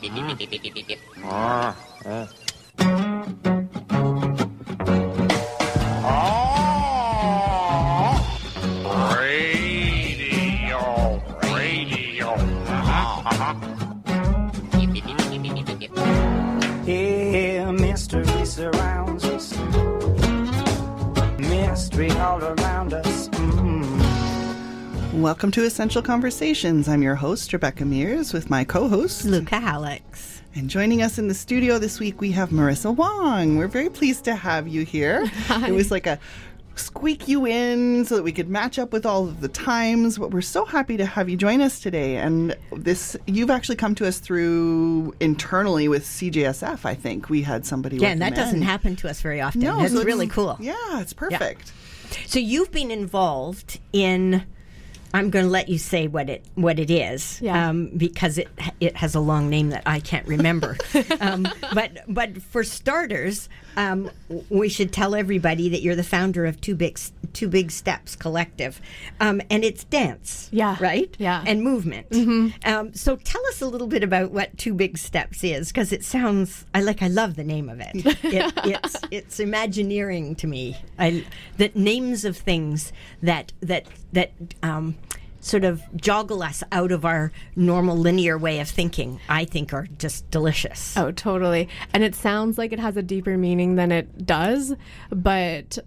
别别啊嗯 Welcome to Essential Conversations. I'm your host, Rebecca Mears, with my co host, Luca Alex. And joining us in the studio this week, we have Marissa Wong. We're very pleased to have you here. It was like a squeak you in so that we could match up with all of the times. But we're so happy to have you join us today. And this, you've actually come to us through internally with CJSF. I think we had somebody. Yeah, and that doesn't happen to us very often. No, it's so really cool. Yeah, it's perfect. So you've been involved in. I'm going to let you say what it what it is, Yeah. um, because it it has a long name that I can't remember. um, but but for starters, um, we should tell everybody that you're the founder of Two Big Two Big Steps Collective, um, and it's dance, Yeah. right, Yeah. Mm-hmm. and movement. Um, so tell us a little bit about what Two Big Steps is, because it sounds I like I love the name of it. it it's it's imagineering to me. I that names of things that that that um, sort of joggle us out of our normal linear way of thinking. I think are just delicious. Oh, totally. And it sounds like it has a deeper meaning than it does, but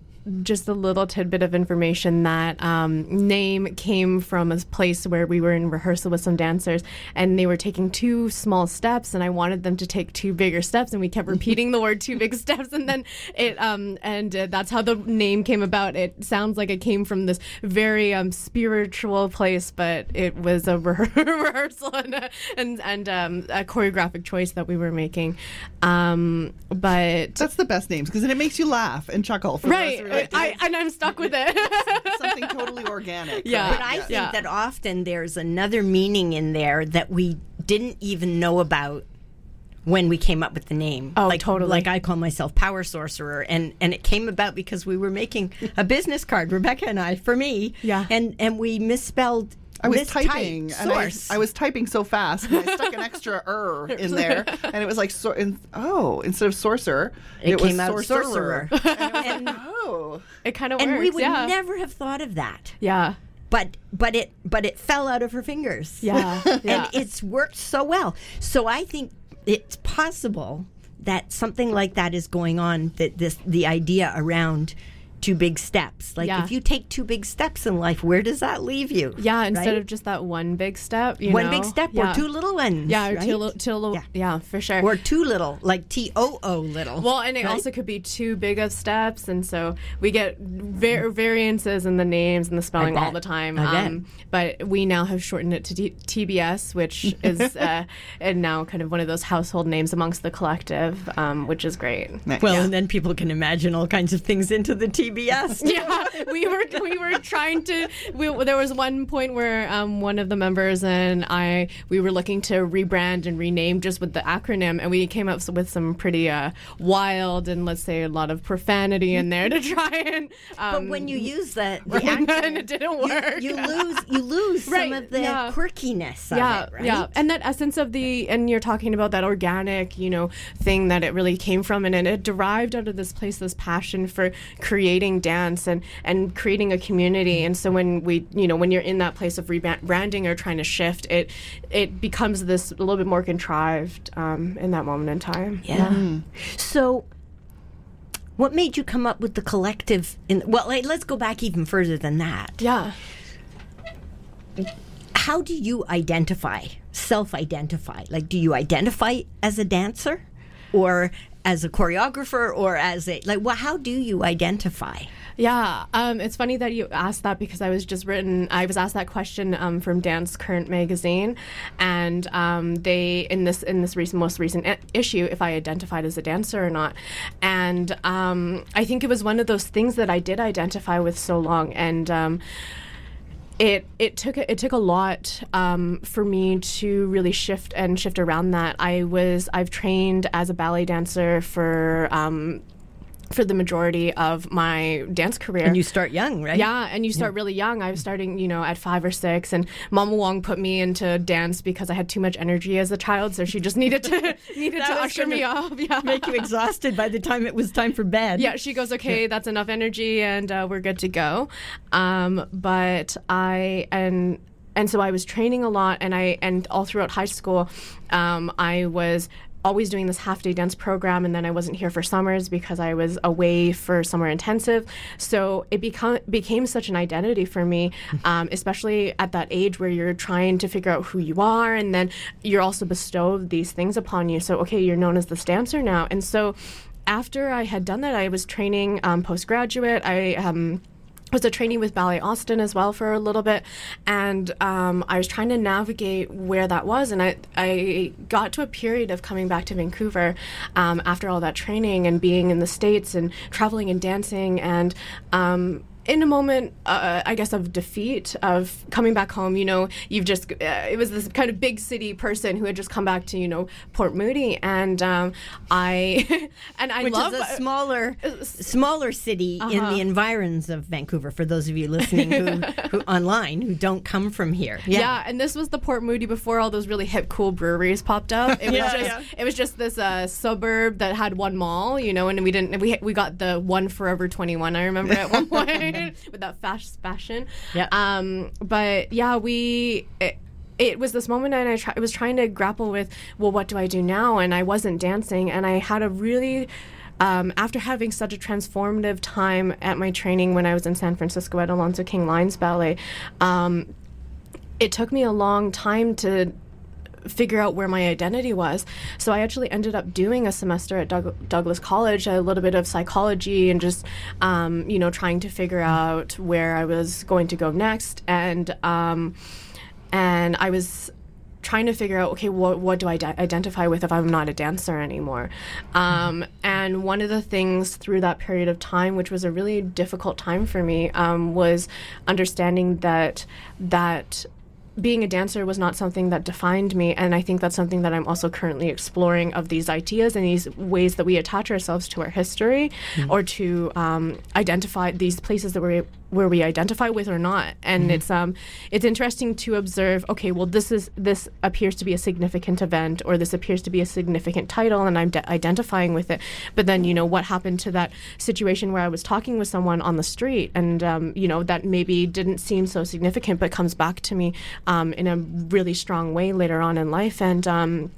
just a little tidbit of information that um, name came from a place where we were in rehearsal with some dancers and they were taking two small steps and I wanted them to take two bigger steps and we kept repeating the word two big steps and then it um and uh, that's how the name came about it sounds like it came from this very um spiritual place but it was a rehearsal and a, and, and um, a choreographic choice that we were making um but That's the best names because then it makes you laugh and chuckle. For right The I, and I'm stuck with it it. something totally organic. Yeah. right? But I think Yeah. that often there's another meaning in there that we didn't even know about when we came up with the name. Oh, like, totally. Like I call myself Power Sorcerer, and and it came about because we were making a business card, Rebecca and I, for me. Yeah. And and we misspelled. I was typing and I. I was typing so fast and I stuck an extra er in there and it was like so in, oh instead of sorcerer It was came out sorcerer. sorcerer. and, And- like, oh it kind of and works we would yeah never have thought of that. yeah But but it but it fell out of her fingers. yeah yeah and it's worked so well. So I think it's possible that something like that is going on. That this the idea around two big steps. Like Yeah. if you take two big steps in life, where does that leave you? yeah instead right? of just that one big step you one know? big step yeah. or two little ones. yeah or right? two, li- two little Yeah. yeah. for sure or two little, like T O O little. Well, and it right? also could be too big of steps, and so we get var- variances in the names and the spelling all the time. I. Um, but we now have shortened it to T- TBS, which is uh, and now kind of one of those household names amongst the collective, um, which is great. well, and then people can imagine all kinds of things into the TBS. yeah, we were we were trying to. We, there was one point where um, one of the members and I we were looking to rebrand and rename just with the acronym, and we came up with some pretty uh, wild and let's say a lot of profanity in there to try and. Um, But when you use the, the acronym, it didn't work. you, lose you lose Right, some of the yeah. quirkiness of yeah, it, right? yeah, and that essence of the, and you're talking about that organic, you know, thing that it really came from, and, and it derived out of this place, this passion for creating dance and and creating a community. And so when we, you know, when you're in that place of rebranding or trying to shift, it it becomes this a little bit more contrived um, in that moment in time. Yeah. So, what made you come up with the collective? In well, like, let's go back even further than that. Yeah. How do you identify, self-identify? Like, do you identify as a dancer, or as a choreographer, or as a like? Well, how do you identify? Yeah, um, it's funny that you asked that because I was just written. I was asked that question um, from Dance Current magazine, and um, they in this in this recent most recent issue if I identified as a dancer or not, and um, I think it was one of those things that I did identify with so long, and um, it it took it took a lot um, for me to really shift and shift around that. I was I've trained as a ballet dancer for. Um, for the majority of my dance career. And you start young, right? Yeah, and you start really young. I was starting, you know, at five or six, and Mama Wong put me into dance because I had too much energy as a child, so she just needed to needed to usher me off. Yeah, Make you exhausted by the time it was time for bed. yeah, she goes, okay, that's enough energy, and uh, we're good to go. Um, but I and and so I was training a lot, and I and all throughout high school, um, I was always doing this half day dance program and then I wasn't here for summers because I was away for summer intensive. So it become became such an identity for me um, especially at that age where you're trying to figure out who you are and then you're also bestowed these things upon you. So okay you're known as the dancer now. And so after I had done that I was training um, postgraduate. I um, was a trainee with Ballet Austin as well for a little bit, and um, I was trying to navigate where that was, and I I got to a period of coming back to Vancouver um, after all that training and being in the states and traveling and dancing and. Um, in a moment, uh, I guess, of defeat, of coming back home, you know, you've just, uh, it was this kind of big city person who had just come back to, you know, Port Moody. And um, I, and I Which love is a smaller, smaller city in the environs of Vancouver. For those of you listening who, who online who don't come from here, Yeah. and this was the Port Moody before all those really hip, cool breweries popped up. It was Yeah, just yeah. it was just this uh, suburb that had one mall, you know, and we didn't we we got the one Forever Twenty One. I remember at one point with that fast fashion. Yeah. Um, but yeah, we. It, it was this moment and I, try, I was trying to grapple with well what do i do now and i wasn't dancing and i had a really um, after having such a transformative time at my training when i was in san francisco at alonzo king lines ballet um, it took me a long time to figure out where my identity was. So I actually ended up doing a semester at Doug- Douglas College, a little bit of psychology, and just um, you know trying to figure out where I was going to go next. And um, and I was trying to figure out okay what, what do i identify with if i'm not a dancer anymore um, and one of the things through that period of time which was a really difficult time for me um, was understanding that that being a dancer was not something that defined me and i think that's something that i'm also currently exploring of these ideas and these ways that we attach ourselves to our history or to um, identify these places that we where we identify with or not. And it's um it's interesting to observe okay well this is this appears to be a significant event or this appears to be a significant title and i'm de- identifying with it. But then you know what happened to that situation where i was talking with someone on the street and um, you know that maybe didn't seem so significant but comes back to me um, in a really strong way later on in life. And um,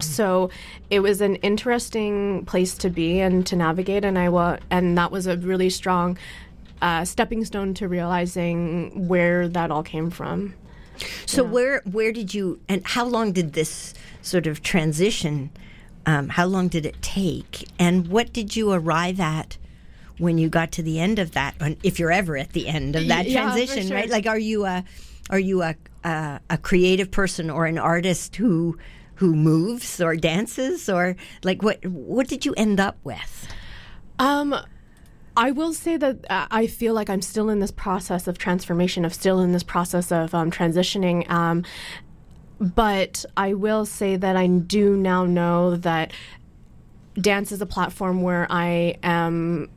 so it was an interesting place to be and to navigate and i wa- and that was a really strong uh, stepping stone to realizing where that all came from So where where did you and how long did this sort of transition? Um, how long did it take? And what did you arrive at when you got to the end of that? If you're ever at the end of that Yeah, transition, sure. right? Like, are you a are you a, a a creative person or an artist who who moves or dances or like what what did you end up with? Um, I will say that uh, I feel like I'm still in this process of transformation, of still in this process of um, transitioning. Um, but I will say that I do now know that dance is a platform where I am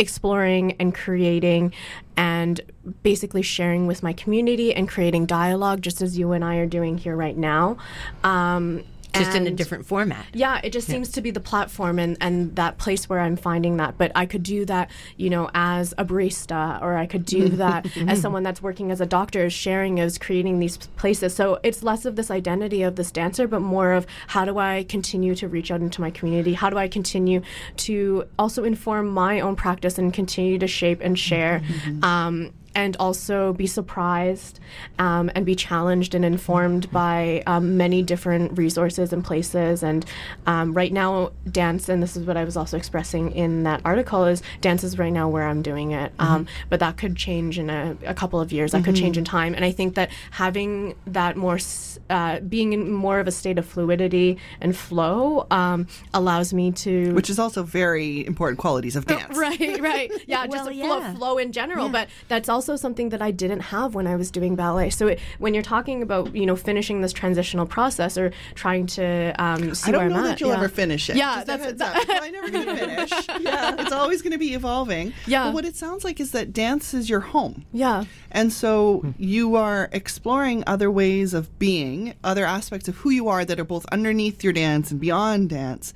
exploring and creating and basically sharing with my community and creating dialogue, just as you and I are doing here right now. Um, Just in a different format. yeah, it just seems to be the platform and, and that place where I'm finding that. But I could do that, you know, as a barista, or I could do that as someone that's working as a doctor, is sharing is creating these places. So it's less of this identity of this dancer, but more of how do I continue to reach out into my community? How do I continue to also inform my own practice and continue to shape and share? Um, and also be surprised um, and be challenged and informed by um, many different resources and places. And um, right now, dance, and this is what I was also expressing in that article, is dance is right now where I'm doing it. Um, but that could change in a, a couple of years. That could change in time. And I think that having that more, uh, being in more of a state of fluidity and flow um, allows me to. Which is also very important qualities of dance. Right, right. Yeah, Well, just yeah. Flow, flow in general. But that's also also something that I didn't have when I was doing ballet. So it, when you're talking about you know finishing this transitional process or trying to um, see I don't know that at, you'll yeah. ever finish it. Yeah, Just a that's- heads up. It's probably never going to finish. yeah, it's always going to be evolving. Yeah. But what it sounds like is that dance is your home. Yeah. And so you are exploring other ways of being, other aspects of who you are that are both underneath your dance and beyond dance.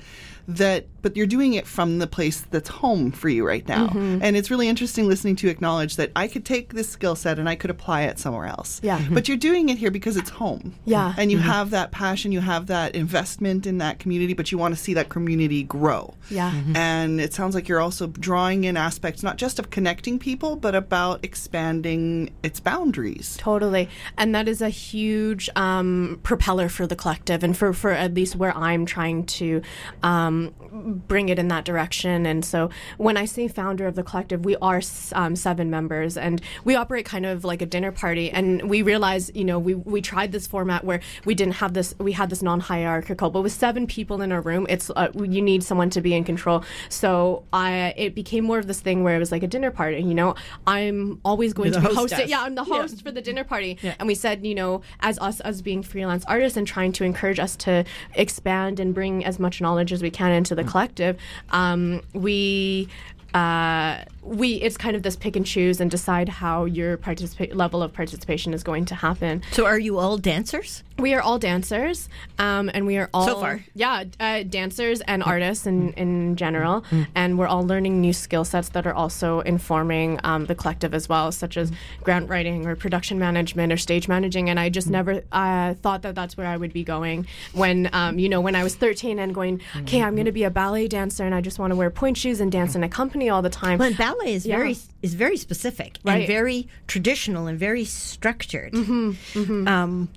That, but you're doing it from the place that's home for you right now. Mm-hmm. And it's really interesting listening to you acknowledge that I could take this skill set and I could apply it somewhere else. Yeah. Mhm. But you're doing it here because it's home. Yeah. And you have that passion, you have that investment in that community, but you want to see that community grow. Yeah. And it sounds like you're also drawing in aspects not just of connecting people, but about expanding its boundaries. Totally. And that is a huge um, propeller for the collective and for, for at least where I'm trying to um, bring it in that direction. And so when I say founder of the collective, we are um, seven members and we operate kind of like a dinner party. And we realized, you know, we, we tried this format where we didn't have this, we had this non hierarchical, but with seven people in a room, it's, uh, you need someone to be in control. So I, it became more of this thing where it was like a dinner party. You know, I'm always going to hosting. hostess. Yeah, I'm the host for the dinner party. Yeah. And we said, you know, as us as being freelance artists and trying to encourage us to expand and bring as much knowledge as we can into the collective, um, we. Uh, we it's kind of this pick and choose and decide how your participa- level of participation is going to happen. So, are you all dancers? We are all dancers, um, and we are all So far. yeah, uh, dancers and artists in in general, and we're all learning new skill sets that are also informing um, the collective as well, such as grant writing or production management or stage managing. And I just never uh, thought that that's where I would be going when um, you know when I was 13 and going, okay, I'm going to be a ballet dancer, and I just want to wear pointe shoes and dance in a company all the time. Well, ballet is Yeah. very is very specific Right. and very traditional and very structured. Um,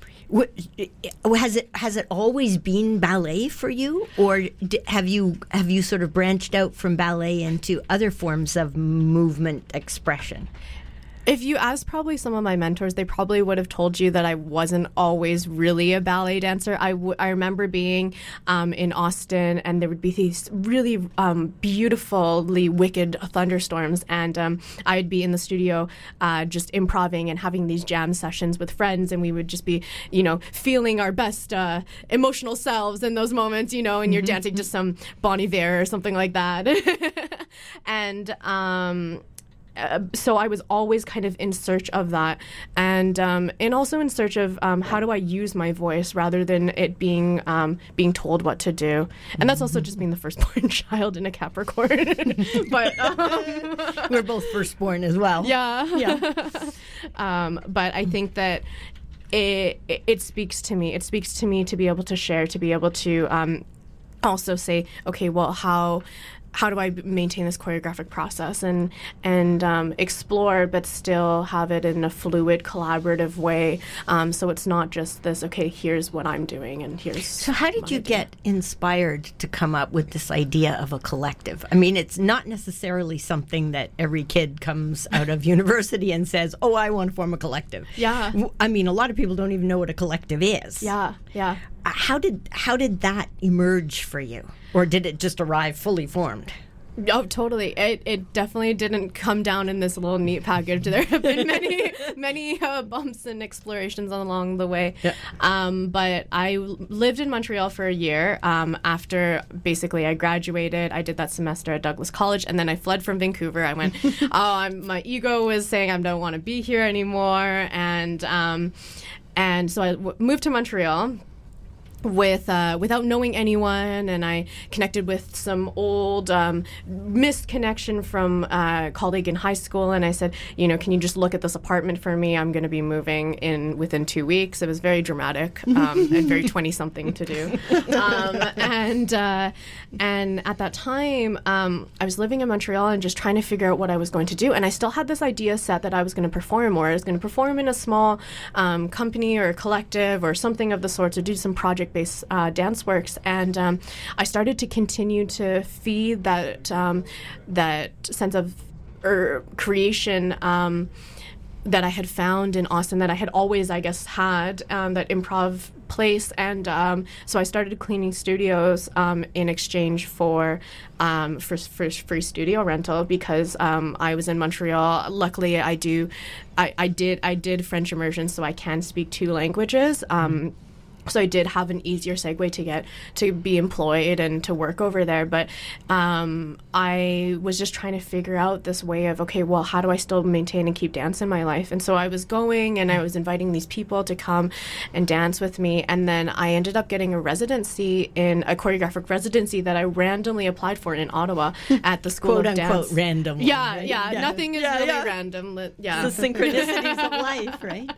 has it has it always been ballet for you, or have you have you sort of branched out from ballet into other forms of movement expression? If you asked probably some of my mentors, they probably would have told you that I wasn't always really a ballet dancer. I, w- I remember being um, in Austin and there would be these really um, beautifully wicked thunderstorms, and um, I'd be in the studio uh, just improving and having these jam sessions with friends, and we would just be, you know, feeling our best uh, emotional selves in those moments, you know, and you're dancing to some Bon Iver or something like that. and, um, uh, so I was always kind of in search of that, and um, and also in search of um, how do I use my voice rather than it being um, being told what to do, and that's also just being the firstborn child in a Capricorn. but um, We're both firstborn as well. yeah, yeah. um, but I think that it, it it speaks to me. It speaks to me to be able to share, to be able to um, also say, okay, well, how how do I maintain this choreographic process and and um, explore, but still have it in a fluid, collaborative way. Um, so it's not just this. Okay, here's what I'm doing, and here's. So, how did you get inspired to come up with this idea of a collective? I mean, it's not necessarily something that every kid comes out of university and says, "Oh, I want to form a collective." Yeah. I mean, a lot of people don't even know what a collective is. Yeah, yeah. How did how did that emerge for you, or did it just arrive fully formed? Oh, totally. It, it definitely didn't come down in this little neat package. There have been many, many uh, bumps and explorations along the way. Yeah. Um, but I lived in Montreal for a year um, after basically I graduated. I did that semester at Douglas College, and then I fled from Vancouver. I went, oh, I'm, my ego was saying I don't want to be here anymore, and um, and so I w- moved to Montreal with uh, without knowing anyone, and I connected with some old um, missed connection from a colleague in high school, and I said, you know, can you just look at this apartment for me? I'm going to be moving in within two weeks. It was very dramatic um, and very twenty something to do, um, and uh, and at that time, um, I was living in Montreal and just trying to figure out what I was going to do, and I still had this idea set that I was going to perform, or I was going to perform in a small um, company or a collective or something of the sort to do some project based uh, dance works. And um, I started to continue to feed that um, that sense of er, creation. Um, that I had found in Austin, that I had always, I guess, had um, that improv place, and um, so I started cleaning studios um, in exchange for, um, for for free studio rental because um, I was in Montreal. Luckily, I do, I, I did I did French immersion, so I can speak two languages. Um, so I did have an easier segue to get to be employed and to work over there. But um, I was just trying to figure out this way of okay, well, how do I still maintain and keep dance in my life? And so I was going and I was inviting these people to come and dance with me, and then I ended up getting a residency in a choreographic residency that I randomly applied for in Ottawa at the School Quote of unquote Dance. random. Yeah, right? yeah, Nothing is Yeah, really yeah. random. Yeah, The synchronicities of life, right?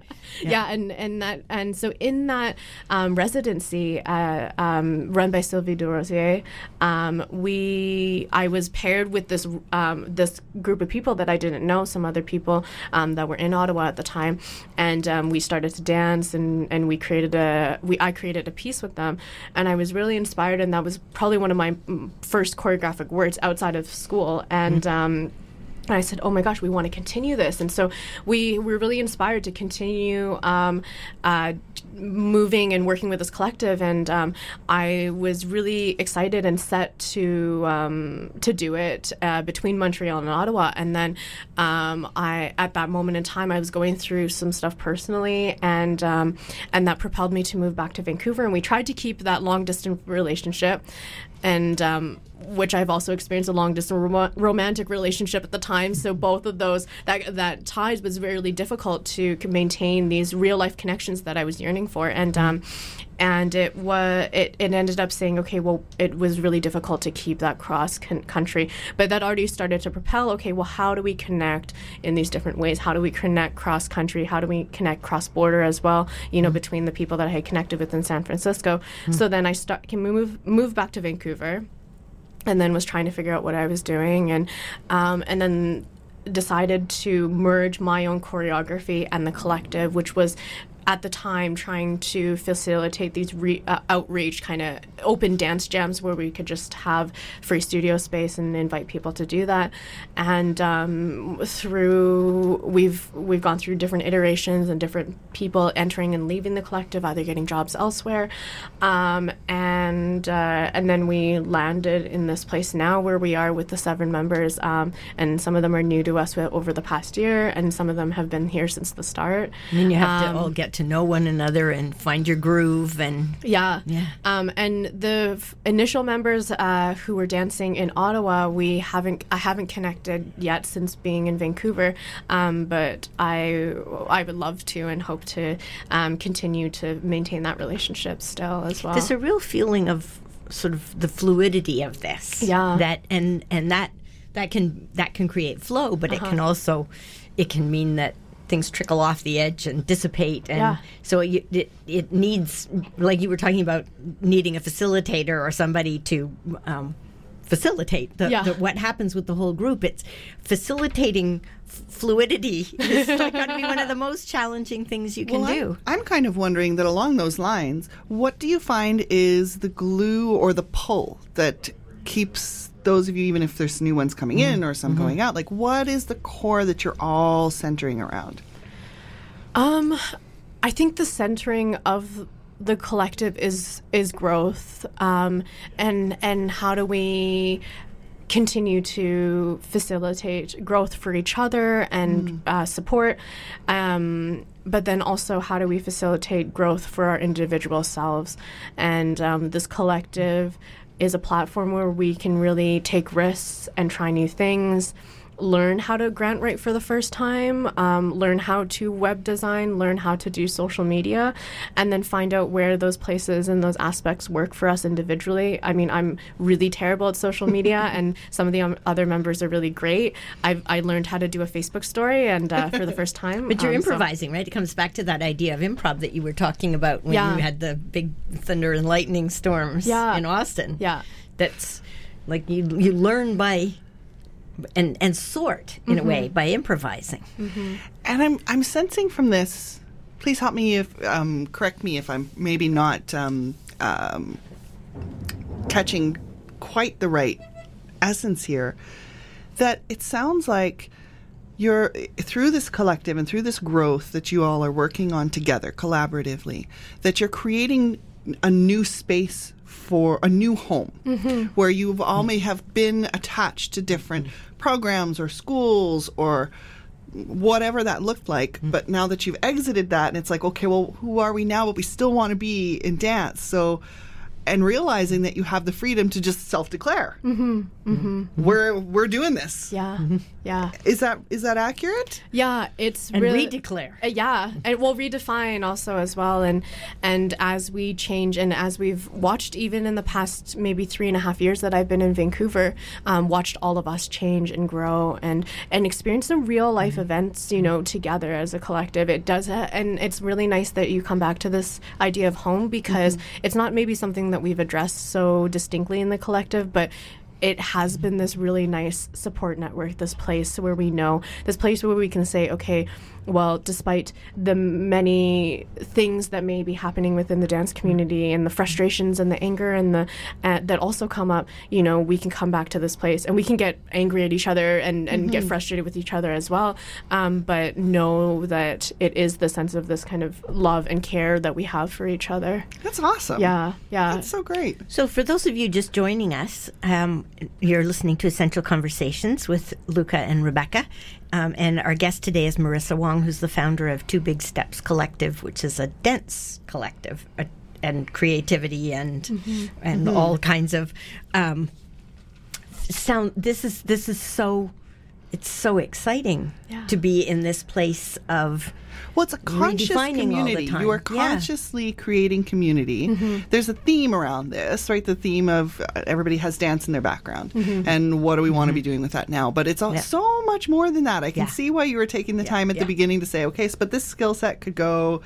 Yeah. and and that and so in that um, residency uh, um, run by Sylvie Durosier, um, we I was paired with this um, this group of people that I didn't know, some other people um, that were in Ottawa at the time, and um, we started to dance and and we created a we I created a piece with them, and I was really inspired, and that was probably one of my mm, first choreographic words outside of school, and. Um, and I said, "Oh my gosh, we want to continue this." And so we were really inspired to continue um, uh, moving and working with this collective. And um, I was really excited and set to um, to do it uh, between Montreal and Ottawa. And then um, I, at that moment in time, I was going through some stuff personally, and um, and that propelled me to move back to Vancouver. And we tried to keep that long distance relationship, and um, which I've also experienced a long distance rom- romantic relationship at the time. So both of those that that ties was really difficult to maintain these real life connections that I was yearning for, and um, and it was it, it ended up saying okay, well, it was really difficult to keep that cross con- country, but that already started to propel. Okay, well, how do we connect in these different ways? How do we connect cross country? How do we connect cross border as well? You know, between the people that I had connected with in San Francisco. So then I start can move move back to Vancouver and then was trying to figure out what I was doing, and um, and then decided to merge my own choreography and the collective, which was at the time trying to facilitate these re- uh, outreach kind of open dance jams where we could just have free studio space and invite people to do that. And um, through we've we've gone through different iterations and different people entering and leaving the collective either getting jobs elsewhere. Um, and uh, and then we landed in this place now where we are with the seven members. Um, and some of them are new to us over the past year and some of them have been here since the start. And then you have Um, to all get to know one another and find your groove and Yeah. Yeah. Um, and the f- initial members uh, who were dancing in Ottawa, we haven't I haven't connected yet since being in Vancouver. Um, but I I would love to and hope to um, continue to maintain that relationship still as well. there's a real feeling of sort of the fluidity of this. Yeah. That and and that that can that can create flow, but Uh-huh. it can also it can mean that things trickle off the edge and dissipate and Yeah. so it, it it needs like you were talking about needing a facilitator or somebody to um, facilitate the, Yeah. the, what happens with the whole group it's facilitating f- fluidity is going to be one of the most challenging things you can Well, I'm- do I'm, kind of wondering that along those lines, what do you find is the glue or the pull that keeps those of you, even if there's new ones coming in or some going out, like what is the core that you're all centering around? Um, I think the centering of the collective is is growth, um, and and how do we continue to facilitate growth for each other and uh, support, um, but then also how do we facilitate growth for our individual selves, and um, this collective is a platform where we can really take risks and try new things learn how to grant write for the first time, um, learn how to web design, learn how to do social media, and then find out where those places and those aspects work for us individually. I mean, I'm really terrible at social media, and some of the um, other members are really great. I've, I learned how to do a Facebook story, and uh, for the first time. But you're um, so- improvising, right? It comes back to that idea of improv that you were talking about when Yeah. you had the big thunder and lightning storms Yeah. in Austin. Yeah. That's like you you learn by and and sort in Mm-hmm. a way by improvising. And I'm I'm sensing from this. Please help me if um, correct me if I'm maybe not um, um, catching quite the right essence here. That it sounds like you're through this collective and through this growth that you all are working on together collaboratively, that you're creating a new space for a new home mm-hmm. where you've all may have been attached to different programs or schools or whatever that looked like. Mm-hmm. But now that you've exited that, and it's like, okay, well, who are we now? But we still want to be in dance. So, and realizing that you have the freedom to just self-declare, mm-hmm, mm-hmm. we're we're doing this. Yeah. Yeah. Is that is that accurate? Yeah, it's And really redeclare. Uh, yeah, and we'll redefine also as well, and and as we change, and as we've watched, even in the past maybe three and a half years that I've been in Vancouver, um, watched all of us change and grow, and and experience some real life events, you know, together as a collective. It does, uh, and it's really nice that you come back to this idea of home because it's not maybe something that we've addressed so distinctly in the collective, but it has been this really nice support network, this place where we know, this place where we can say, okay, well, despite the many things that may be happening within the dance community and the frustrations and the anger and the uh, that also come up, you know, we can come back to this place and we can get angry at each other and, and get frustrated with each other as well. Um, but know that it is the sense of this kind of love and care that we have for each other. That's awesome. Yeah, yeah. That's so great. So, for those of you just joining us, um, you're listening to Essential Conversations with Luca and Rebecca. Um, and our guest today is Marissa Wong, who's the founder of Two Big Steps Collective, which is a dance collective uh, and creativity and and all kinds of um, sound. This is this is so. It's so exciting Yeah. to be in this place of Well, it's a conscious Redefining all the community. You are Yeah. consciously creating community. Mm-hmm. There's a theme around this, right? The theme of uh, everybody has dance in their background, mm-hmm. and what do we want to be mm-hmm. doing with that now? But it's all, Yeah. so much more than that. I can Yeah. see why you were taking the time at yeah. the beginning to say, okay, but this skill set could go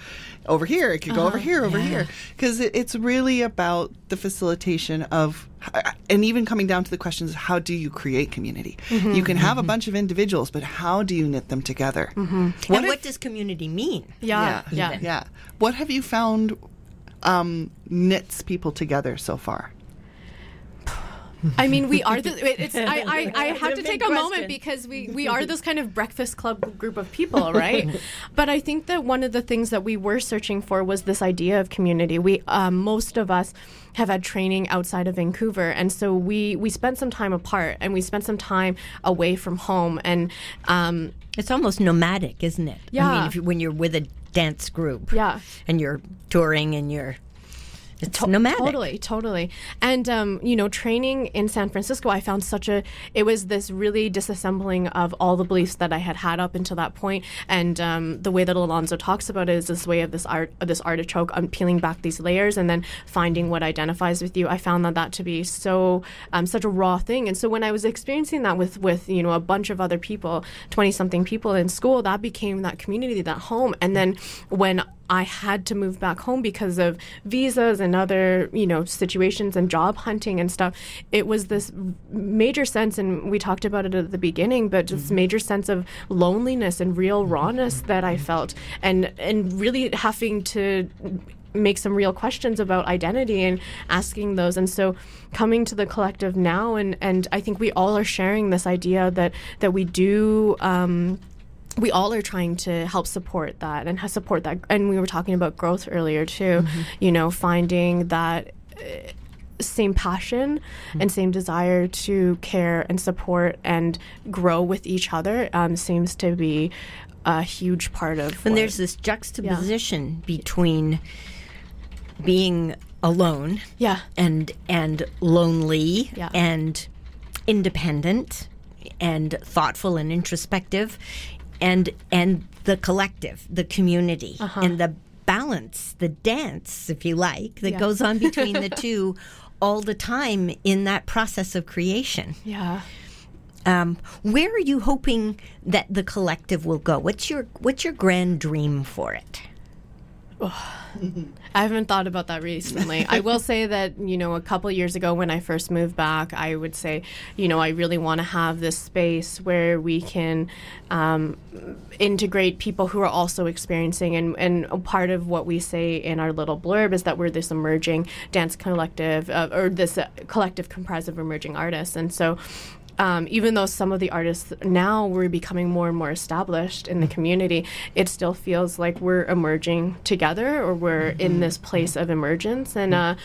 over here. It could go over uh-huh. here, over here, because it, it's really about the facilitation of. Uh, and even coming down to the questions, how do you create community? Mm-hmm. You can have a mm-hmm. bunch of individuals, but how do you knit them together? Mm-hmm. What and if- what does community mean? yeah, yeah, yeah. yeah. What have you found um, knits people together so far? I mean, we are. The, it's. I. I, I have to take a moment because we we are this kind of breakfast club group of people, right? but I think that one of the things that we were searching for was this idea of community. We um, most of us have had training outside of Vancouver, and so we we spent some time apart, and we spent some time away from home, and um, It's almost nomadic, isn't it? Yeah. I Yeah. mean, if you, when you're with a dance group, Yeah. and you're touring and you're, it's To- nomadic. Totally, totally. And um, you know, training in San Francisco, I found such a. It was this really disassembling of all the beliefs that I had had up until that point, and um, the way that Alonzo talks about it is this way of this art, of this artichoke, um, peeling back these layers and then finding what identifies with you. I found that that to be so um, such a raw thing, and so when I was experiencing that with with you know a bunch of other people, twenty something people in school, that became that community, that home, and then when I had to move back home because of visas and other, you know, situations and job hunting and stuff. It was this major sense, and we talked about it at the beginning, but just major sense of loneliness and real rawness that I felt, and and really having to make some real questions about identity and asking those and so coming to the collective now and and I think we all are sharing this idea that that we do um we all are trying to help support that and support that and we were talking about growth earlier too you know finding that uh, same passion and same desire to care and support and grow with each other um, seems to be a huge part of And there's this juxtaposition between being alone yeah. and and lonely Yeah. and independent and thoughtful and introspective and and the collective the community Uh-huh. and the balance the dance if you like that Yeah. goes on between the two all the time in that process of creation yeah um, where are you hoping that the collective will go what's your what's your grand dream for it I haven't thought about that recently. I will say that, you know, a couple years ago when I first moved back, I would say, you know, I really want to have this space where we can um, integrate people who are also experiencing. And, and part of what we say in our little blurb is that we're this emerging dance collective, uh, or this uh, collective comprised of emerging artists. And so, um, even though some of the artists now we're becoming more and more established in the community, it still feels like we're emerging together or we're in this place of emergence. And uh,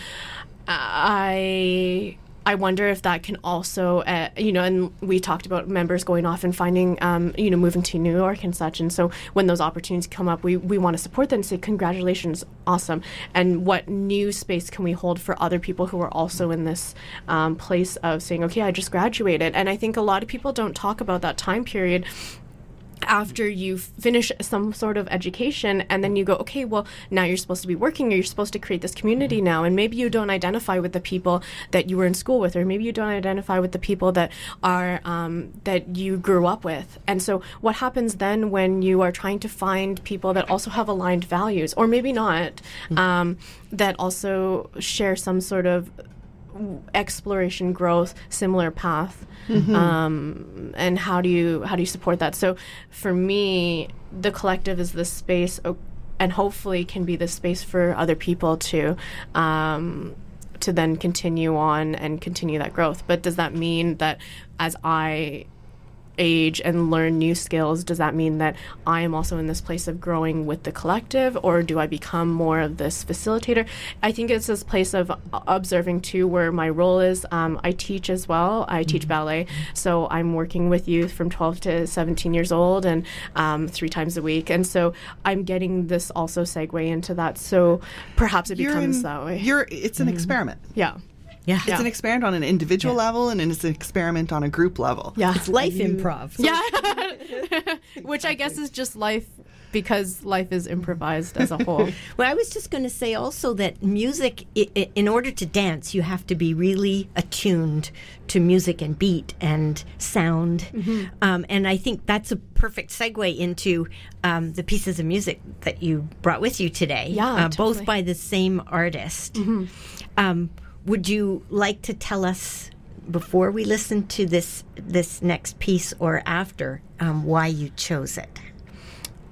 I I wonder if that can also, uh, you know, and we talked about members going off and finding, um, you know, moving to New York and such. And so when those opportunities come up, we, we want to support them and say, congratulations, awesome. And what new space can we hold for other people who are also in this um, place of saying, okay, I just graduated. And I think a lot of people don't talk about that time period after you finish some sort of education and then you go okay well now you're supposed to be working or you're supposed to create this community now and maybe you don't identify with the people that you were in school with or maybe you don't identify with the people that are um, that you grew up with. And so what happens then when you are trying to find people that also have aligned values or maybe not um, that also share some sort of exploration growth similar path. Um, and how do you how do you support that? So for me the collective is the space o- and hopefully can be the space for other people to um, to then continue on and continue that growth. But does that mean that as i age and learn new skills, does that mean that I am also in this place of growing with the collective, or do I become more of this facilitator? I think it's this place of observing too, where my role is. Um, I teach as well. I teach ballet, so I'm working with youth from 12 to 17 years old, and um, three times a week, and so I'm getting this also segue into that. So perhaps it You're becomes in- that way. You're, it's an experiment. yeah. Yeah. It's an experiment on an individual level and it's an experiment on a group level. Yeah. It's life improv. Yeah. Which I guess is just life because life is improvised as a whole. Well, I was just going to say also that music, i- i- in order to dance, you have to be really attuned to music and beat and sound. Um, and I think that's a perfect segue into um, the pieces of music that you brought with you today. Yeah, uh, both by the same artist. Um, would you like to tell us? Before we listen to this this next piece, or after, um, why you chose it?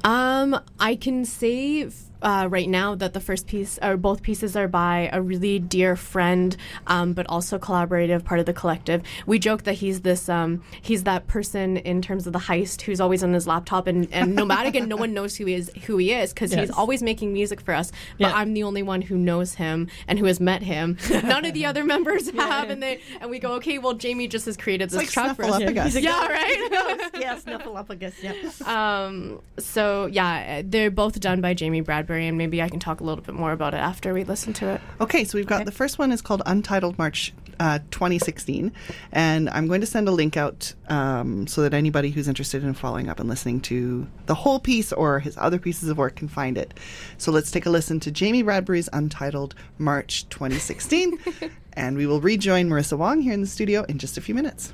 Um, I can say uh, right now that the first piece or both pieces are by a really dear friend, um, but also collaborative part of the collective. We joke that he's this um, he's that person in terms of the heist who's always on his laptop and, and nomadic and no one knows who he is who he is because he's always making music for us. But Yeah. I'm the only one who knows him and who has met him. None of the other members have, and they and we go okay. Well, Jamie just has created this like track for us. Snuffleupagus. Yeah, right. yes, Snuffleupagus. Yeah. Um, so yeah, they're both done by Jamie Bradbury, and maybe I can talk a little bit more about it after we listen to it. Okay, so we've got the first one is called Untitled March uh, 2016, and I'm going to send a link out um, so that anybody who's interested in following up and listening to the whole piece or his other pieces of work can find it. So let's take a listen to Jamie Bradbury's Untitled March 2016, and we will rejoin Marissa Wong here in the studio in just a few minutes.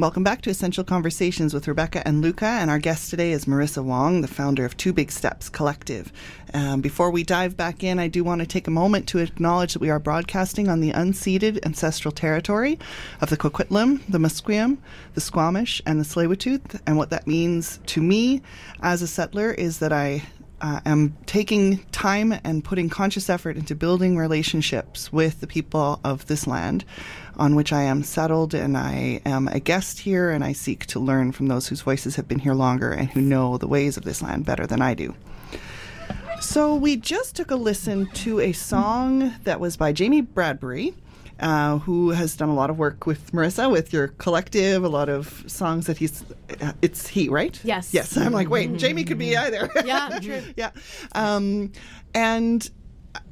Welcome back to Essential Conversations with Rebecca and Luca. And our guest today is Marissa Wong, the founder of Two Big Steps Collective. Um, before we dive back in, I do want to take a moment to acknowledge that we are broadcasting on the unceded ancestral territory of the Coquitlam, the Musqueam, the Squamish, and the Tsleil-Waututh. And what that means to me as a settler is that I uh, am taking time and putting conscious effort into building relationships with the people of this land on which I am settled and I am a guest here and I seek to learn from those whose voices have been here longer and who know the ways of this land better than I do. So we just took a listen to a song that was by Jamie Bradbury. Uh, who has done a lot of work with Marissa with your collective, a lot of songs that he's. Uh, it's he, right? Yes. Yes. I'm like, wait, Jamie could be either. Yeah, true. yeah. Um, and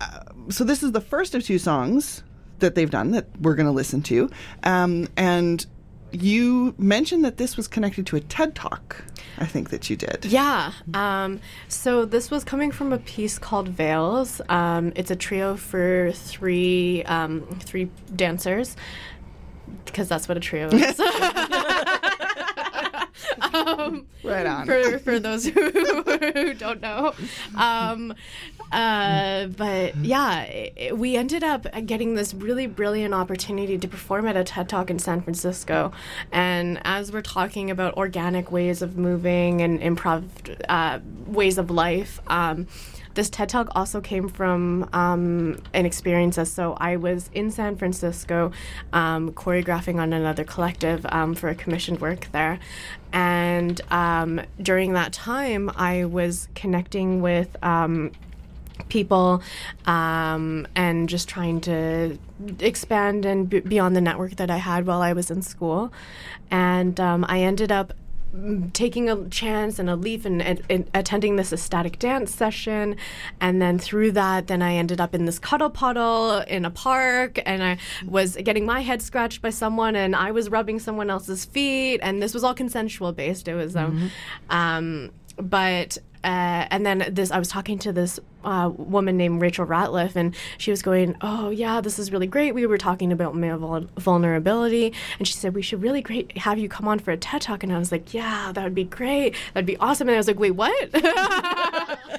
uh, so this is the first of two songs that they've done that we're going to listen to. Um, and you mentioned that this was connected to a TED Talk, I think that you did. Yeah. Um, so this was coming from a piece called Veils. Um, it's a trio for three um, three dancers because that's what a trio is. um, Right on. for for those who, who don't know. Um, uh, but yeah, it, we ended up getting this really brilliant opportunity to perform at a TED Talk in San Francisco. And as we're talking about organic ways of moving and improv uh, ways of life, um, this TED Talk also came from um, an experience so I was in San Francisco um, choreographing on another collective um, for a commissioned work there. And um, during that time, I was connecting with um, people um, and just trying to expand and b- beyond the network that I had while I was in school. And um, I ended up taking a chance and a leap and, and, and attending this ecstatic dance session. And then through that then i ended up in this cuddle puddle in a park. And i was getting my head scratched by someone and i was rubbing someone else's feet. And this was all consensual based. It was um, um but uh, and then this i was talking to this uh, woman named rachel ratliff and she was going oh yeah this is really great. We were talking about male vul- vulnerability. And she said we should really great have you come on for a ted talk. And i was like yeah that would be great. That'd be awesome. And i was like wait what?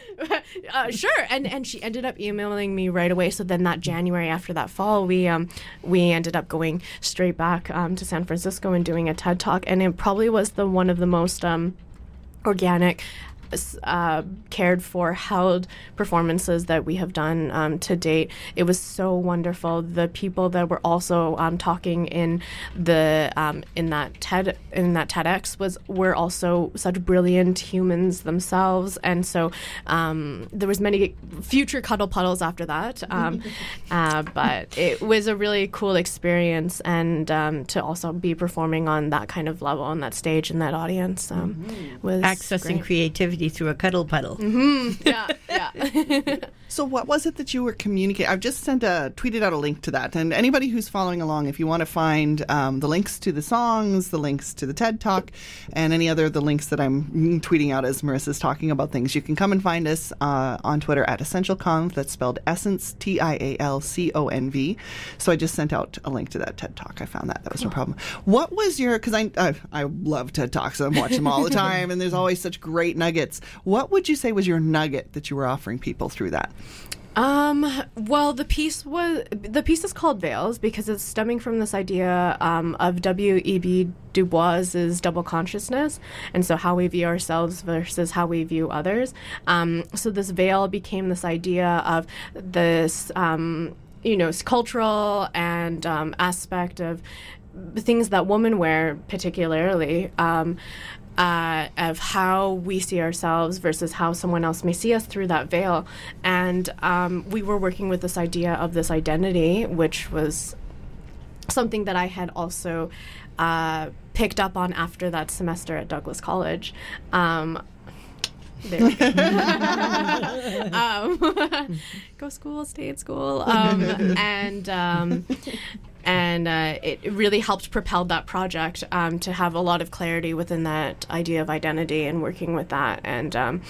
Uh, sure. And and she ended up emailing me right away. So then that january after that fall we um we ended up going straight back um, to san francisco and doing a ted talk. And it probably was the one of the most um organic uh, cared for held performances that we have done um, to date. It was so wonderful. The people that were also um, talking in the um, in that ted in that tedx was were also such brilliant humans themselves. And so um, there was many future cuddle puddles after that um, uh, but it was a really cool experience and um, to also be performing on that kind of level on that stage in that audience um, was Accessing great. creativity through a cuddle puddle. Mm-hmm. yeah yeah So, what was it that you were communicating? I've just sent a tweeted out a link to that, and anybody who's following along, if you want to find um, the links to the songs, the links to the TED Talk, and any other the links that I'm tweeting out as Marissa's talking about things, you can come and find us uh, on Twitter at EssentialConv. That's spelled Essence T I A L C O N V. So I just sent out a link to that TED Talk. I found that that was no problem. What was your? Because I, I I love TED Talks. I watch them all the time, and there's always such great nuggets. What would you say was your nugget that you were offering people through that? Um, well, the piece was the piece is called Veils because it's stemming from this idea um, of W. E. B. Du Bois's double consciousness, and so how we view ourselves versus how we view others. Um, so this veil became this idea of this, um, you know, cultural and um, aspect of things that women wear, particularly. Um, uh, of how we see ourselves versus how someone else may see us through that veil. And um, we were working with this idea of this identity, which was something that I had also uh, picked up on after that semester at Douglas College. Um, there we go. um, go school, stay at school, um, and um, and uh, it really helped propel that project um, to have a lot of clarity within that idea of identity and working with that. And um,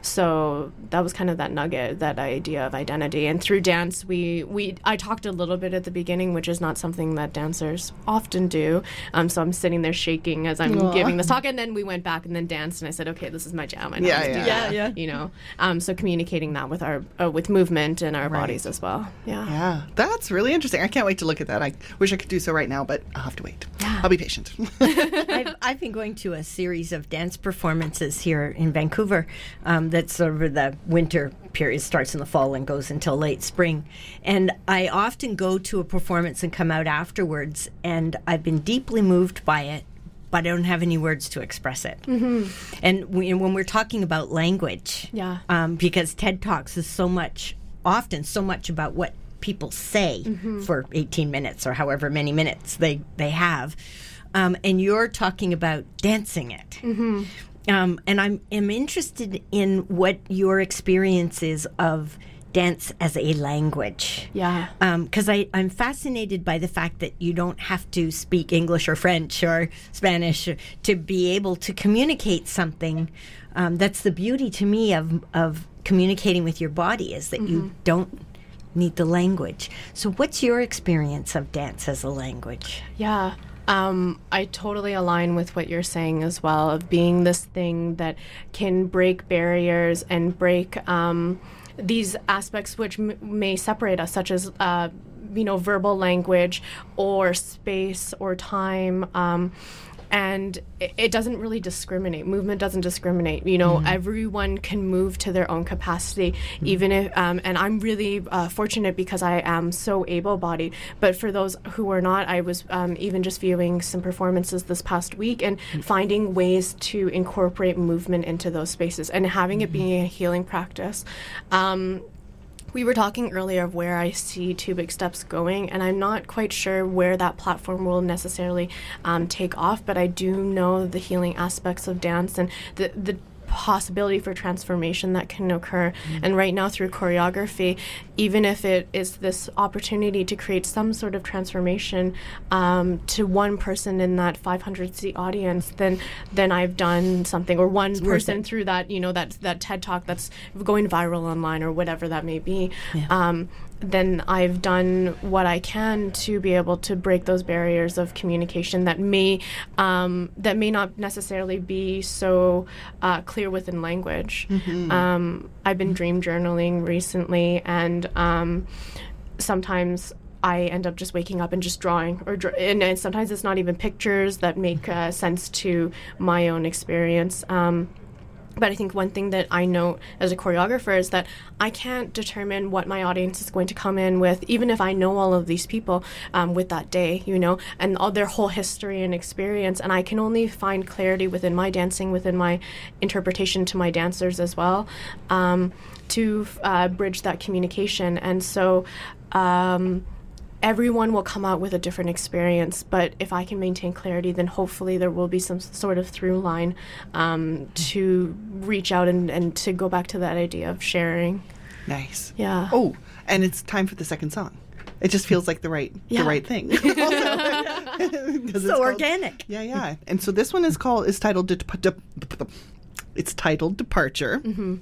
so that was kind of that nugget, that idea of identity. And through dance, we we I talked a little bit at the beginning, which is not something that dancers often do. Um, so I'm sitting there shaking as I'm Aw. giving this talk, and then we went back and then danced, and I said, okay, this is my jam. I know Yeah, how to do yeah. Yeah, yeah. You know, um, so communicating that with our uh, with movement and our bodies as well. Yeah. Yeah, that's really interesting. I can't wait to look at that. I wish I could do so right now, but I'll have to wait. I'll be patient. I've, I've been going to a series of dance performances here in Vancouver. Um, that's over the winter period, starts in the fall and goes until late spring. And I often go to a performance and come out afterwards, and I've been deeply moved by it. But I don't have any words to express it. Mm-hmm. And we, when we're talking about language, Yeah. um, because TED Talks is so much, often so much about what people say for 18 minutes or however many minutes they, they have. Um, and you're talking about dancing it. Um, and I'm, am interested in what your experience is of dance as a language. Yeah. Because I I'm fascinated by the fact that you don't have to speak English or French or Spanish to be able to communicate something. Um, that's the beauty to me of of communicating with your body is that you don't need the language. So, what's your experience of dance as a language? Yeah. Um, I totally align with what you're saying as well of being this thing that can break barriers and break um, these aspects which m- may separate us, such as uh, you know verbal language or space or time. Um, and it, it doesn't really discriminate. Movement doesn't discriminate. You know, everyone can move to their own capacity, even if. Um, and I'm really uh, fortunate because I am so able-bodied. But for those who are not, I was um, even just viewing some performances this past week and finding ways to incorporate movement into those spaces and having it be a healing practice. Um, we were talking earlier of where I see Two Big Steps going, and I'm not quite sure where that platform will necessarily um, take off, but I do know the healing aspects of dance and the, the possibility for transformation that can occur. And right now, through choreography, even if it is this opportunity to create some sort of transformation um, to one person in that 500 seat audience, then then I've done something, or one person through that you know that that TED talk that's going viral online or whatever that may be. Um, then I've done what I can to be able to break those barriers of communication that may um, that may not necessarily be so uh, clear within language. Um, I've been dream journaling recently, and um, sometimes I end up just waking up and just drawing, or dr- and, and sometimes it's not even pictures that make uh, sense to my own experience. Um, but I think one thing that I note as a choreographer is that I can't determine what my audience is going to come in with, even if I know all of these people um, with that day, you know, and all their whole history and experience. And I can only find clarity within my dancing, within my interpretation to my dancers as well, um, to uh, bridge that communication. And so, um, everyone will come out with a different experience, but if I can maintain clarity, then hopefully there will be some sort of through line um, to reach out and, and to go back to that idea of sharing. nice. Yeah. Oh, and it's time for the second song. It just feels like the right Yeah. the right thing. Also, 'cause it's So called- organic. Yeah, yeah. And so this one is called is titled Dep- Dep- it's titled Departure. Mm-hmm.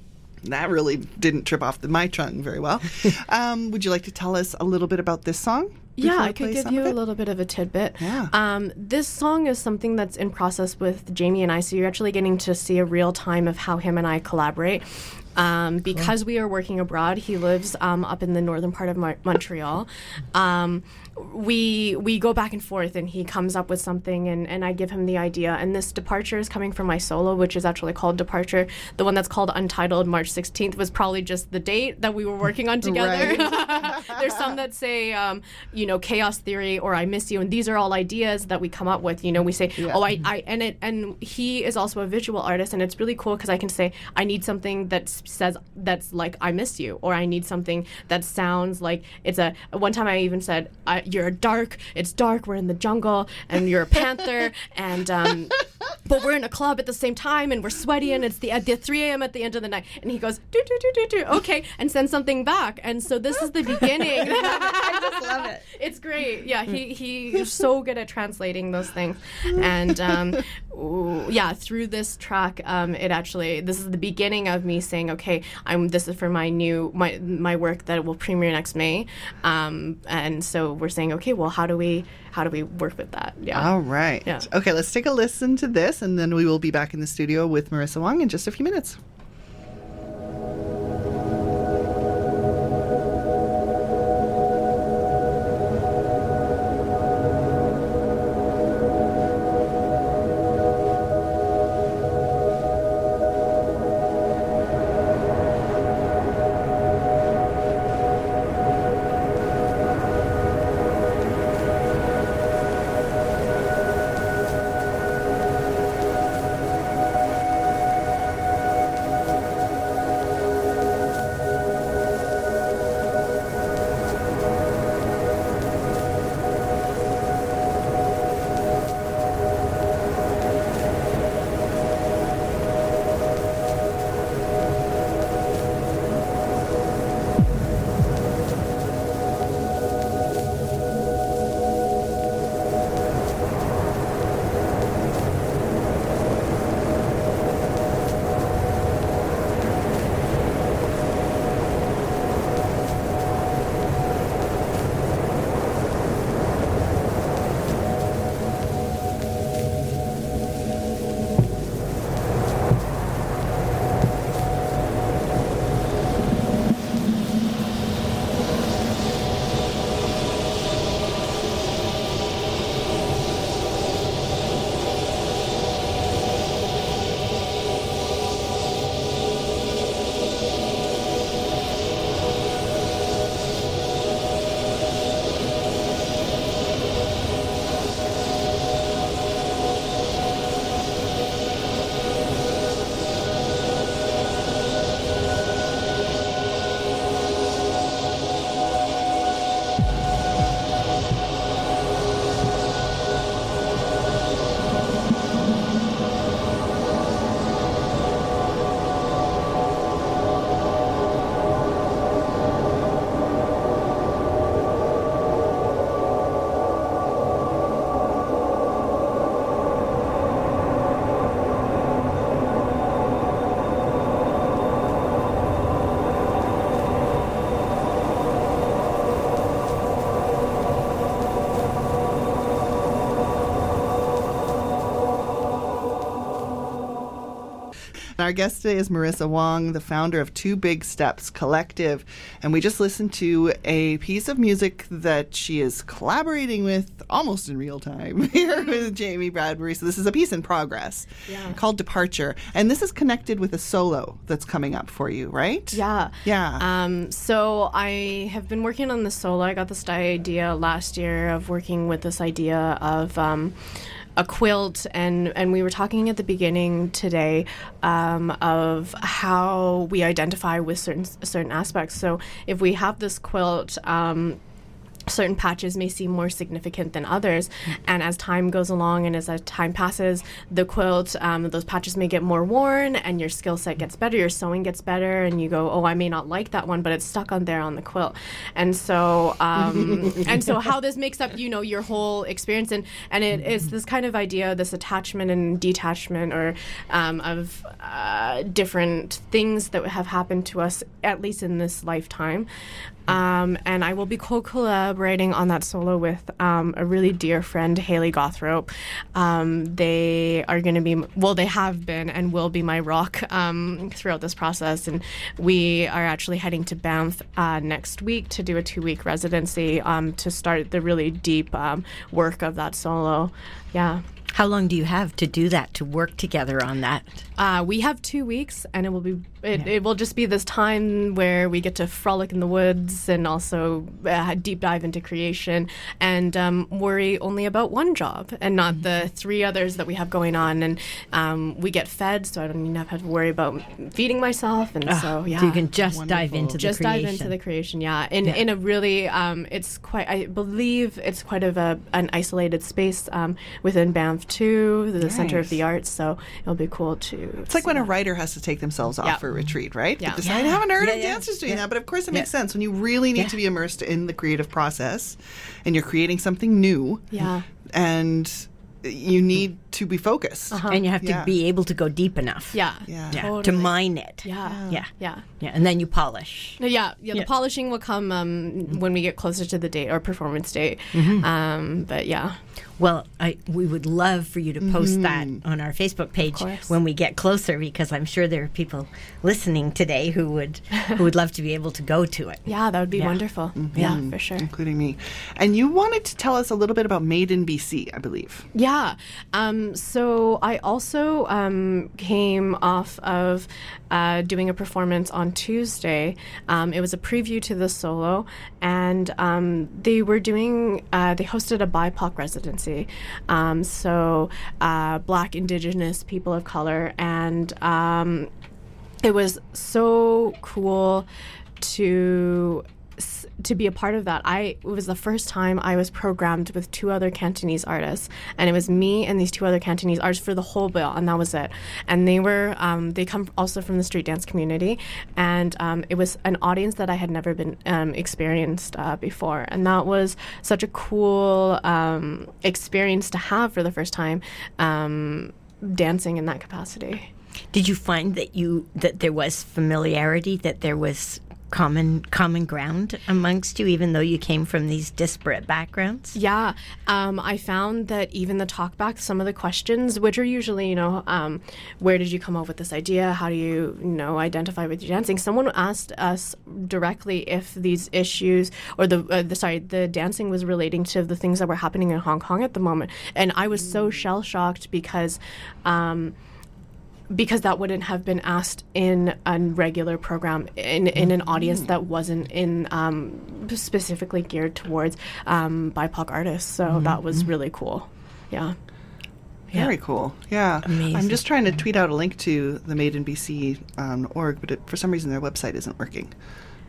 That really didn't trip off the, my tongue very well. um, would you like to tell us a little bit about this song? Yeah, I could give you a little bit of a tidbit. Yeah. Um, this song is something that's in process with Jamie and I, so you're actually getting to see a real time of how him and I collaborate. Um, because we are working abroad, he lives um, up in the northern part of Mar- Montreal. We we go back and forth, and he comes up with something, and, and I give him the idea. And this departure is coming from my solo, which is actually called Departure. The one that's called Untitled, March 16th, was probably just the date that we were working on together. There's some that say, um, you know, chaos theory or I miss you, and these are all ideas that we come up with. You know, we say, oh, I, I, and it, and he is also a visual artist, and it's really cool because I can say, I need something that says that's like I miss you, or I need something that sounds like it's a. One time I even said, I, you're dark, it's dark, we're in the jungle, and you're a panther, and um, but we're in a club at the same time and we're sweaty and it's the at the 3 a.m. at the end of the night. And he goes, do, do, do, do, do, okay, and send something back. And so this is the beginning. I just love it. it's great. Yeah, he he's so good at translating those things, and um, ooh, yeah, through this track, um, it actually this is the beginning of me saying, okay, I'm this is for my new my my work that will premiere next May, um, and so we're saying, okay, well, how do we how do we work with that? Yeah. All right. Yeah. Okay, let's take a listen to this, and then we will be back in the studio with Marissa Wong in just a few minutes. Our guest today is Marissa Wong, the founder of Two Big Steps Collective. And we just listened to a piece of music that she is collaborating with almost in real time here with Jamie Bradbury. So this is a piece in progress Yeah. called Departure. And this is connected with a solo that's coming up for you, right? Yeah. Yeah. Um, so I have been working on this solo. I got this idea last year of working with this idea of um, a quilt, and and we were talking at the beginning today um, of how we identify with certain certain aspects. So if we have this quilt. Um, certain patches may seem more significant than others. And as time goes along and as time passes the quilt um, those patches may get more worn and your skill set gets better your sewing gets better and you go oh i may not like that one but it's stuck on there on the quilt. And so um, and so how this makes up you know your whole experience. And and it is this kind of idea this attachment and detachment or um, of uh, different things that have happened to us at least in this lifetime um, and I will be co-collaborating on that solo with um, a really dear friend, Haley Gothrope. Um, they are going to be, well, they have been and will be my rock um, throughout this process. And we are actually heading to Banff uh, next week to do a two-week residency um, to start the really deep um, work of that solo. Yeah. How long do you have to do that, to work together on that? Uh, we have two weeks, and it will be it, it will just be this time where we get to frolic in the woods and also uh, deep dive into creation and um, worry only about one job and not the three others that we have going on. And um, we get fed, so I don't even have to worry about feeding myself. And so yeah, So you can just dive Wonderful. into the just creation. dive into the creation yeah in Yeah. in a really um it's quite i believe it's quite of a an isolated space um within banff of two, the Center of the Arts. So it'll be cool to. It's like when a writer has to take themselves off Yeah. for a retreat, right? Yeah. Because I haven't heard Yeah, of yeah. dancers doing Yeah. that, but of course it makes Yeah. sense when you really need Yeah. to be immersed in the creative process and you're creating something new. Yeah. And you need to be focused. and you have to Yeah. be able to go deep enough. Yeah. Yeah. Yeah, to mine it. Yeah. Yeah. Yeah. Yeah, and then you polish. No, Yeah, yeah, Yeah. the polishing will come um, when we get closer to the date or performance date. Mm-hmm. Um, but yeah, Well, I we would love for you to post that on our Facebook page when we get closer because I'm sure there are people listening today who would who would love to be able to go to it. yeah, that would be Yeah. wonderful. Yeah, for sure. Including me. And you wanted to tell us a little bit about Made in BC, I believe. Yeah. Um, so I also um, came off of uh, doing a performance on Tuesday. Um, it was a preview to the solo, and um, they were doing, uh, they hosted a BIPOC residency. Um, so uh, Black, Indigenous, people of color, and um, it was so cool to to be a part of that. I it was the first time I was programmed with two other Cantonese artists, and it was me and these two other Cantonese artists for the whole bill, and that was it. And they were um, they come also from the street dance community, and um, it was an audience that I had never been um, experienced uh, before, and that was such a cool um, experience to have for the first time, um, dancing in that capacity. Did you find that you that there was familiarity, that there was common common ground amongst you, even though you came from these disparate backgrounds? Yeah, um, I found that even the talkback, some of the questions, which are usually, you know, um, where did you come up with this idea? How do you, you know, identify with your dancing? Someone asked us directly if these issues or the, uh, the sorry, the dancing was relating to the things that were happening in Hong Kong at the moment, and I was so shell shocked because. Um, because that wouldn't have been asked in a regular program in, in an audience that wasn't in um, specifically geared towards um, BIPOC artists. So that was really cool. Yeah. Very cool. Yeah. Amazing. I'm just trying to tweet out a link to the Made in BC um, org, but it, for some reason their website isn't working.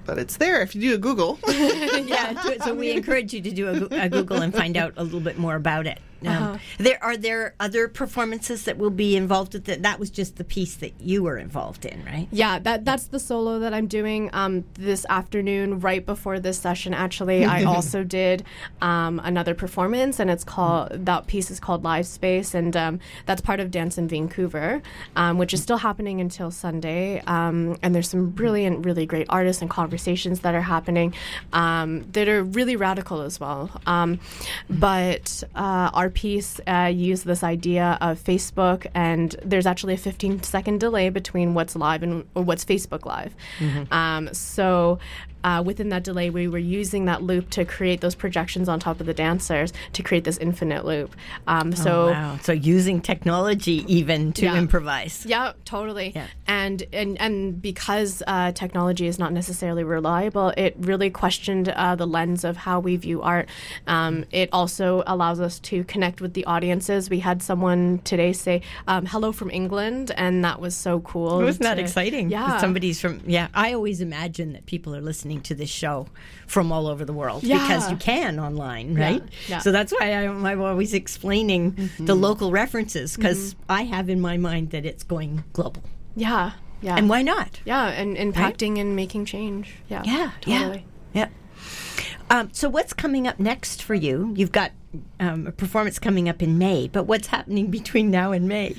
But it's there if you do a Google. yeah. do it. So we encourage you to do a, a Google and find out a little bit more about it. Um, There are there other performances that will be involved with it. That was just the piece that you were involved in, right? Yeah, that that's the solo that I'm doing um, this afternoon, right before this session. Actually, I also did um, another performance, and it's called that piece is called Live Space, and um, that's part of Dance in Vancouver, um, which is still happening until Sunday. Um, and there's some brilliant, really great artists and conversations that are happening um, that are really radical as well. Um, but uh, our piece uh, used this idea of Facebook, and there's actually a 15 second delay between what's live and what's Facebook Live. Um, so uh, within that delay, we were using that loop to create those projections on top of the dancers to create this infinite loop. Um, so. Oh, wow. So using technology even to Yeah. improvise. Yeah, totally. Yeah. And and and because uh, technology is not necessarily reliable, it really questioned uh, the lens of how we view art. Um, it also allows us to connect with the audiences. We had someone today say um, "Hello from England," and that was so cool. It Wasn't that exciting? Yeah. Somebody's from, yeah. I always imagine that people are listening to this show from all over the world Yeah. because you can online, right? yeah. So that's why I, I'm always explaining the local references because I have in my mind that it's going global. yeah, yeah, And why not? yeah, and impacting and making change. Yeah, totally. Yeah. Yeah. Um, so what's coming up next for you? You've got um, a performance coming up in May, but what's happening between now and May?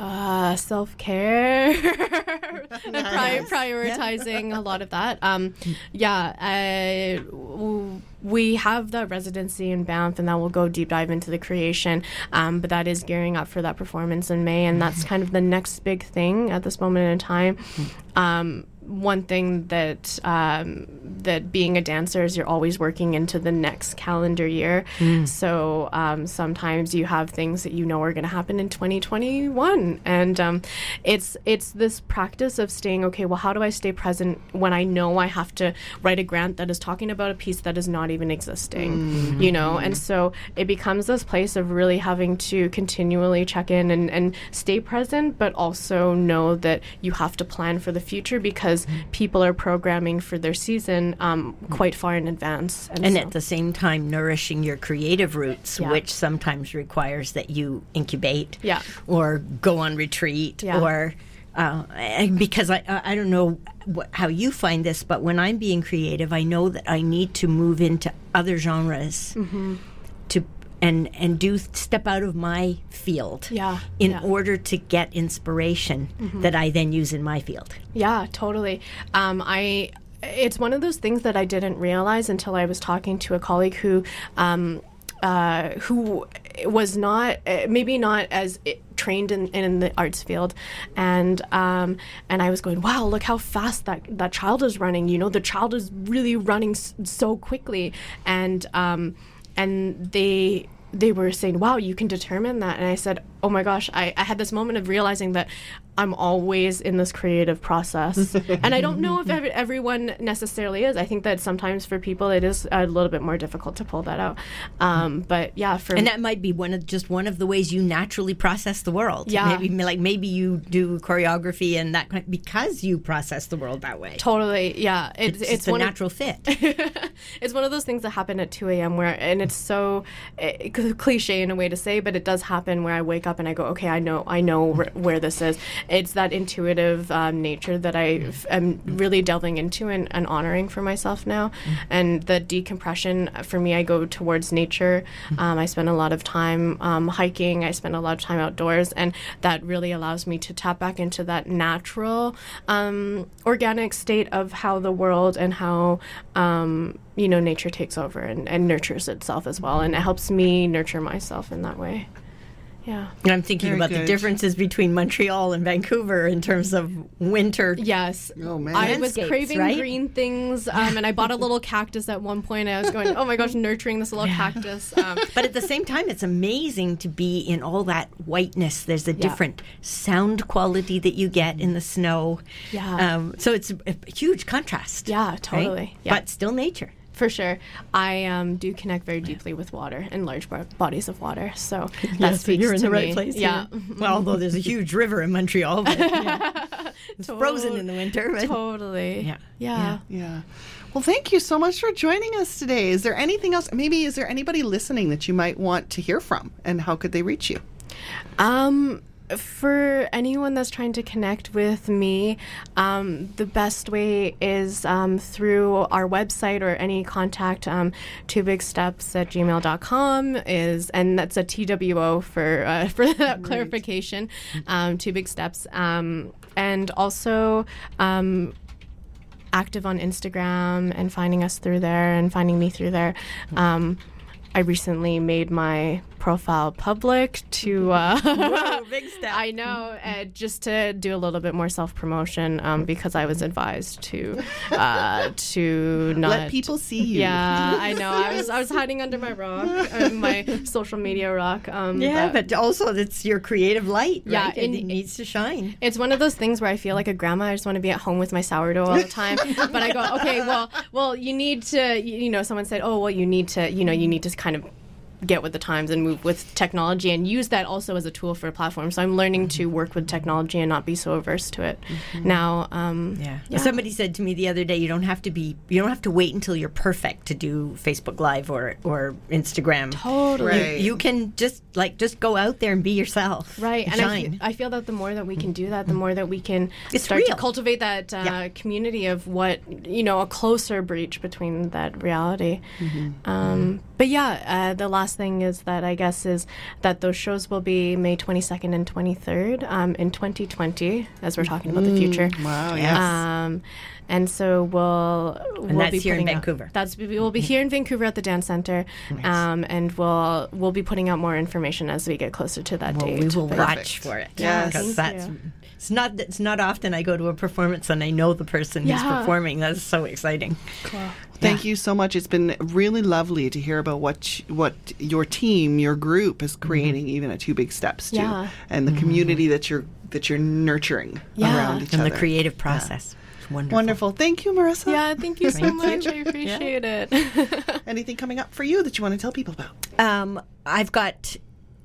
Uh, self care, Pri- prioritizing a lot of that. Um, yeah, I, w- we have the residency in Banff, and that will go deep dive into the creation. Um, but that is gearing up for that performance in May, and that's kind of the next big thing at this moment in time. Um, one thing that um, that being a dancer is you're always working into the next calendar year. So um, sometimes you have things that you know are going to happen in 2021, and um, it's it's this practice of staying okay. Well, how do I stay present when I know I have to write a grant that is talking about a piece that is not even existing? You know, and so it becomes this place of really having to continually check in and, and stay present, but also know that you have to plan for the future because because people are programming for their season um, quite far in advance. And so- at the same time, nourishing your creative roots, Yeah. which sometimes requires that you incubate Yeah. or go on retreat Yeah. or. Uh, and because I, I I don't know what, how you find this, but when I'm being creative, I know that I need to move into other genres Mm-hmm. And and do step out of my field Yeah, in yeah. Mm-hmm. order to get inspiration that I then use in my field. Yeah, totally. Um, I it's one of those things that I didn't realize until I was talking to a colleague who um, uh, who was not uh, maybe not as i trained in, in the arts field and um, and I was going wow look how fast that that child is running you know the child is really running s- so quickly and um, and they they were saying, "Wow, you can determine that." And I said, "Oh my gosh!" I, I had this moment of realizing that I'm always in this creative process, and I don't know if ev- everyone necessarily is. I think that sometimes for people it is a little bit more difficult to pull that out. Um, but yeah, for And that might be one of just one of the ways you naturally process the world. Yeah. maybe like maybe you do choreography and that kind because you process the world that way. totally, yeah, it's It's, it's, a one of- natural fit. it's one of those things that happen at 2 a.m. where, and it's so eh, c- cliche in a way to say, but it does happen where I wake up and I go, okay, I know, I know where, where this is. It's that intuitive um, nature that I f- am really delving into and, and honoring for myself now. And the decompression for me, I go towards nature. Um, I spend a lot of time um, hiking. I spend a lot of time outdoors, and that really allows me to tap back into that natural, um, organic state of how the world and how um, you know nature takes over and, and nurtures itself as well, and it helps me nurture myself in that way. Yeah. And I'm thinking Very about the differences between Montreal and Vancouver in terms of winter. Yes. Oh, man. I was craving right? green things, um, and I bought a little cactus at one point. I was going, oh my gosh, nurturing this little cactus. Um, But at the same time, it's amazing to be in all that whiteness. There's a Yeah. different sound quality that you get in the snow. Yeah. Um, so it's a, a huge contrast. Yeah, right? totally. Yeah. But still nature. For sure. I um, do connect very deeply with water and large bo- bodies of water. So that speaks to me. place. Yeah. Well, although there's a huge river in Montreal, but, yeah. it's frozen in the winter. But Totally. Yeah. Yeah. Yeah. Well, thank you so much for joining us today. Is there anything else? Maybe is there anybody listening that you might want to hear from, and how could they reach you? Um, for anyone that's trying to connect with me, um, the best way is um, through our website or any contact. Um, two big steps at gmail.com is, and that's a TWO for uh, for that clarification. Um, two big steps, um, and also. Um, active on Instagram and finding us through there and finding me through there. Um, I recently made my profile public to. Uh, big step. I know, uh, just to do a little bit more self promotion um, because I was advised to uh, to not Let people see you. Yeah, I know. I was I was hiding under my rock, uh, my social media rock. Um, Yeah, but also it's your creative light, Yeah, right? and and- it needs to shine. It's one of those things where I feel like a grandma. I just want to be at home with my sourdough all the time. but I go, okay, well, well, you need to, you know, someone said, oh, well, you need to, you know, you need to kind of get with the times and move with technology and use that also as a tool for a platform. So I'm learning to work with technology and not be so averse to it. Now, um, Yeah. Somebody said to me the other day, you don't have to be, you don't have to wait until you're perfect to do Facebook Live or or Instagram. Totally. Right. You, you can just like just go out there and be yourself. Right, and I, shine. fe- I feel that the more that we can do that, the more that we can It's start to cultivate that uh, Yeah. community of what you know, a closer breach between that reality. Mm-hmm. Um, but yeah, uh, the last thing is that I guess is that those shows will be May twenty second and twenty third um, in twenty twenty, as we're talking about the future. Mm, Wow. Yes. Um, and so we'll we'll that's be here in putting out- Vancouver. that's we will be here in Vancouver at the dance center, um, and we'll we'll be putting out more information as we get closer to that well, date. we will But- watch for it. Yes. because Thank that's you. It's not it's not often I go to a performance and I know the person who's performing. That's so exciting. Thank you so much. It's been really lovely to hear about what y- what your team, your group is creating, even at Two Big Steps, too, Yeah. and the community that you're that you're nurturing Yeah. around each other. And other. the creative process. It's wonderful. Wonderful. Thank you, Marissa. Yeah, thank you so Thank much. you. I appreciate it. Anything coming up for you that you want to tell people about? Um, I've got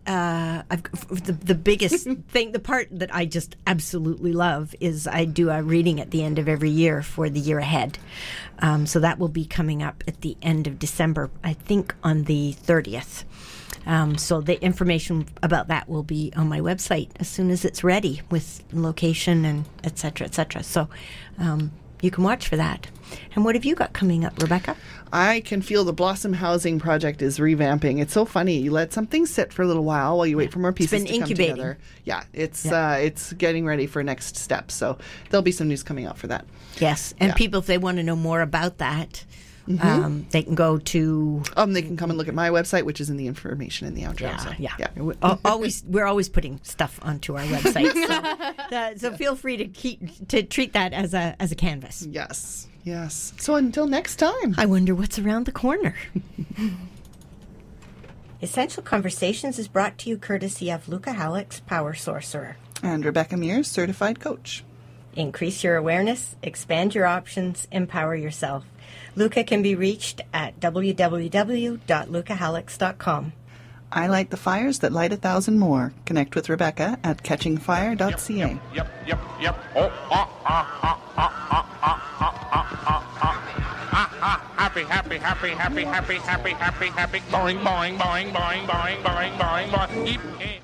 uh, I've, the, the biggest thing, the part that I just absolutely love is I do a reading at the end of every year for the year ahead. Um, so that will be coming up at the end of December, I think on the 30th. Um, so the information about that will be on my website as soon as it's ready with location and et cetera, et cetera. So um, you can watch for that. And what have you got coming up, Rebecca? I can feel the Blossom Housing Project is revamping. It's so funny. You let something sit for a little while while you wait for more pieces been to incubating. come together. Yeah, it's Yeah. Uh, it's getting ready for next steps. So there'll be some news coming out for that. Yes. And Yeah. people, if they want to know more about that, um, they can go to Um, they can come and look at my website, which is in the information in the outro. Yeah, so, yeah. yeah. We're always we're always putting stuff onto our website, so, uh, so feel free to keep to treat that as a as a canvas. Yes, yes. So until next time. I wonder what's around the corner. Essential Conversations is brought to you courtesy of Luca Hallex Power Sorcerer. And Rebecca Mears, certified coach. Increase your awareness, expand your options, empower yourself. Luca can be reached at www.lucahallex.com. I light the fires that light a thousand more. Connect with Rebecca at catchingfire.ca. Yep, yep, yep. Oh, ah, ah, ah, ah, ah, ah, ah, ah, ah, ah. Ah, ah, happy, happy, happy, happy, happy, happy, happy, happy. Boing, boing, boing, boing, boing, boing, boing, boing. Eep, eh.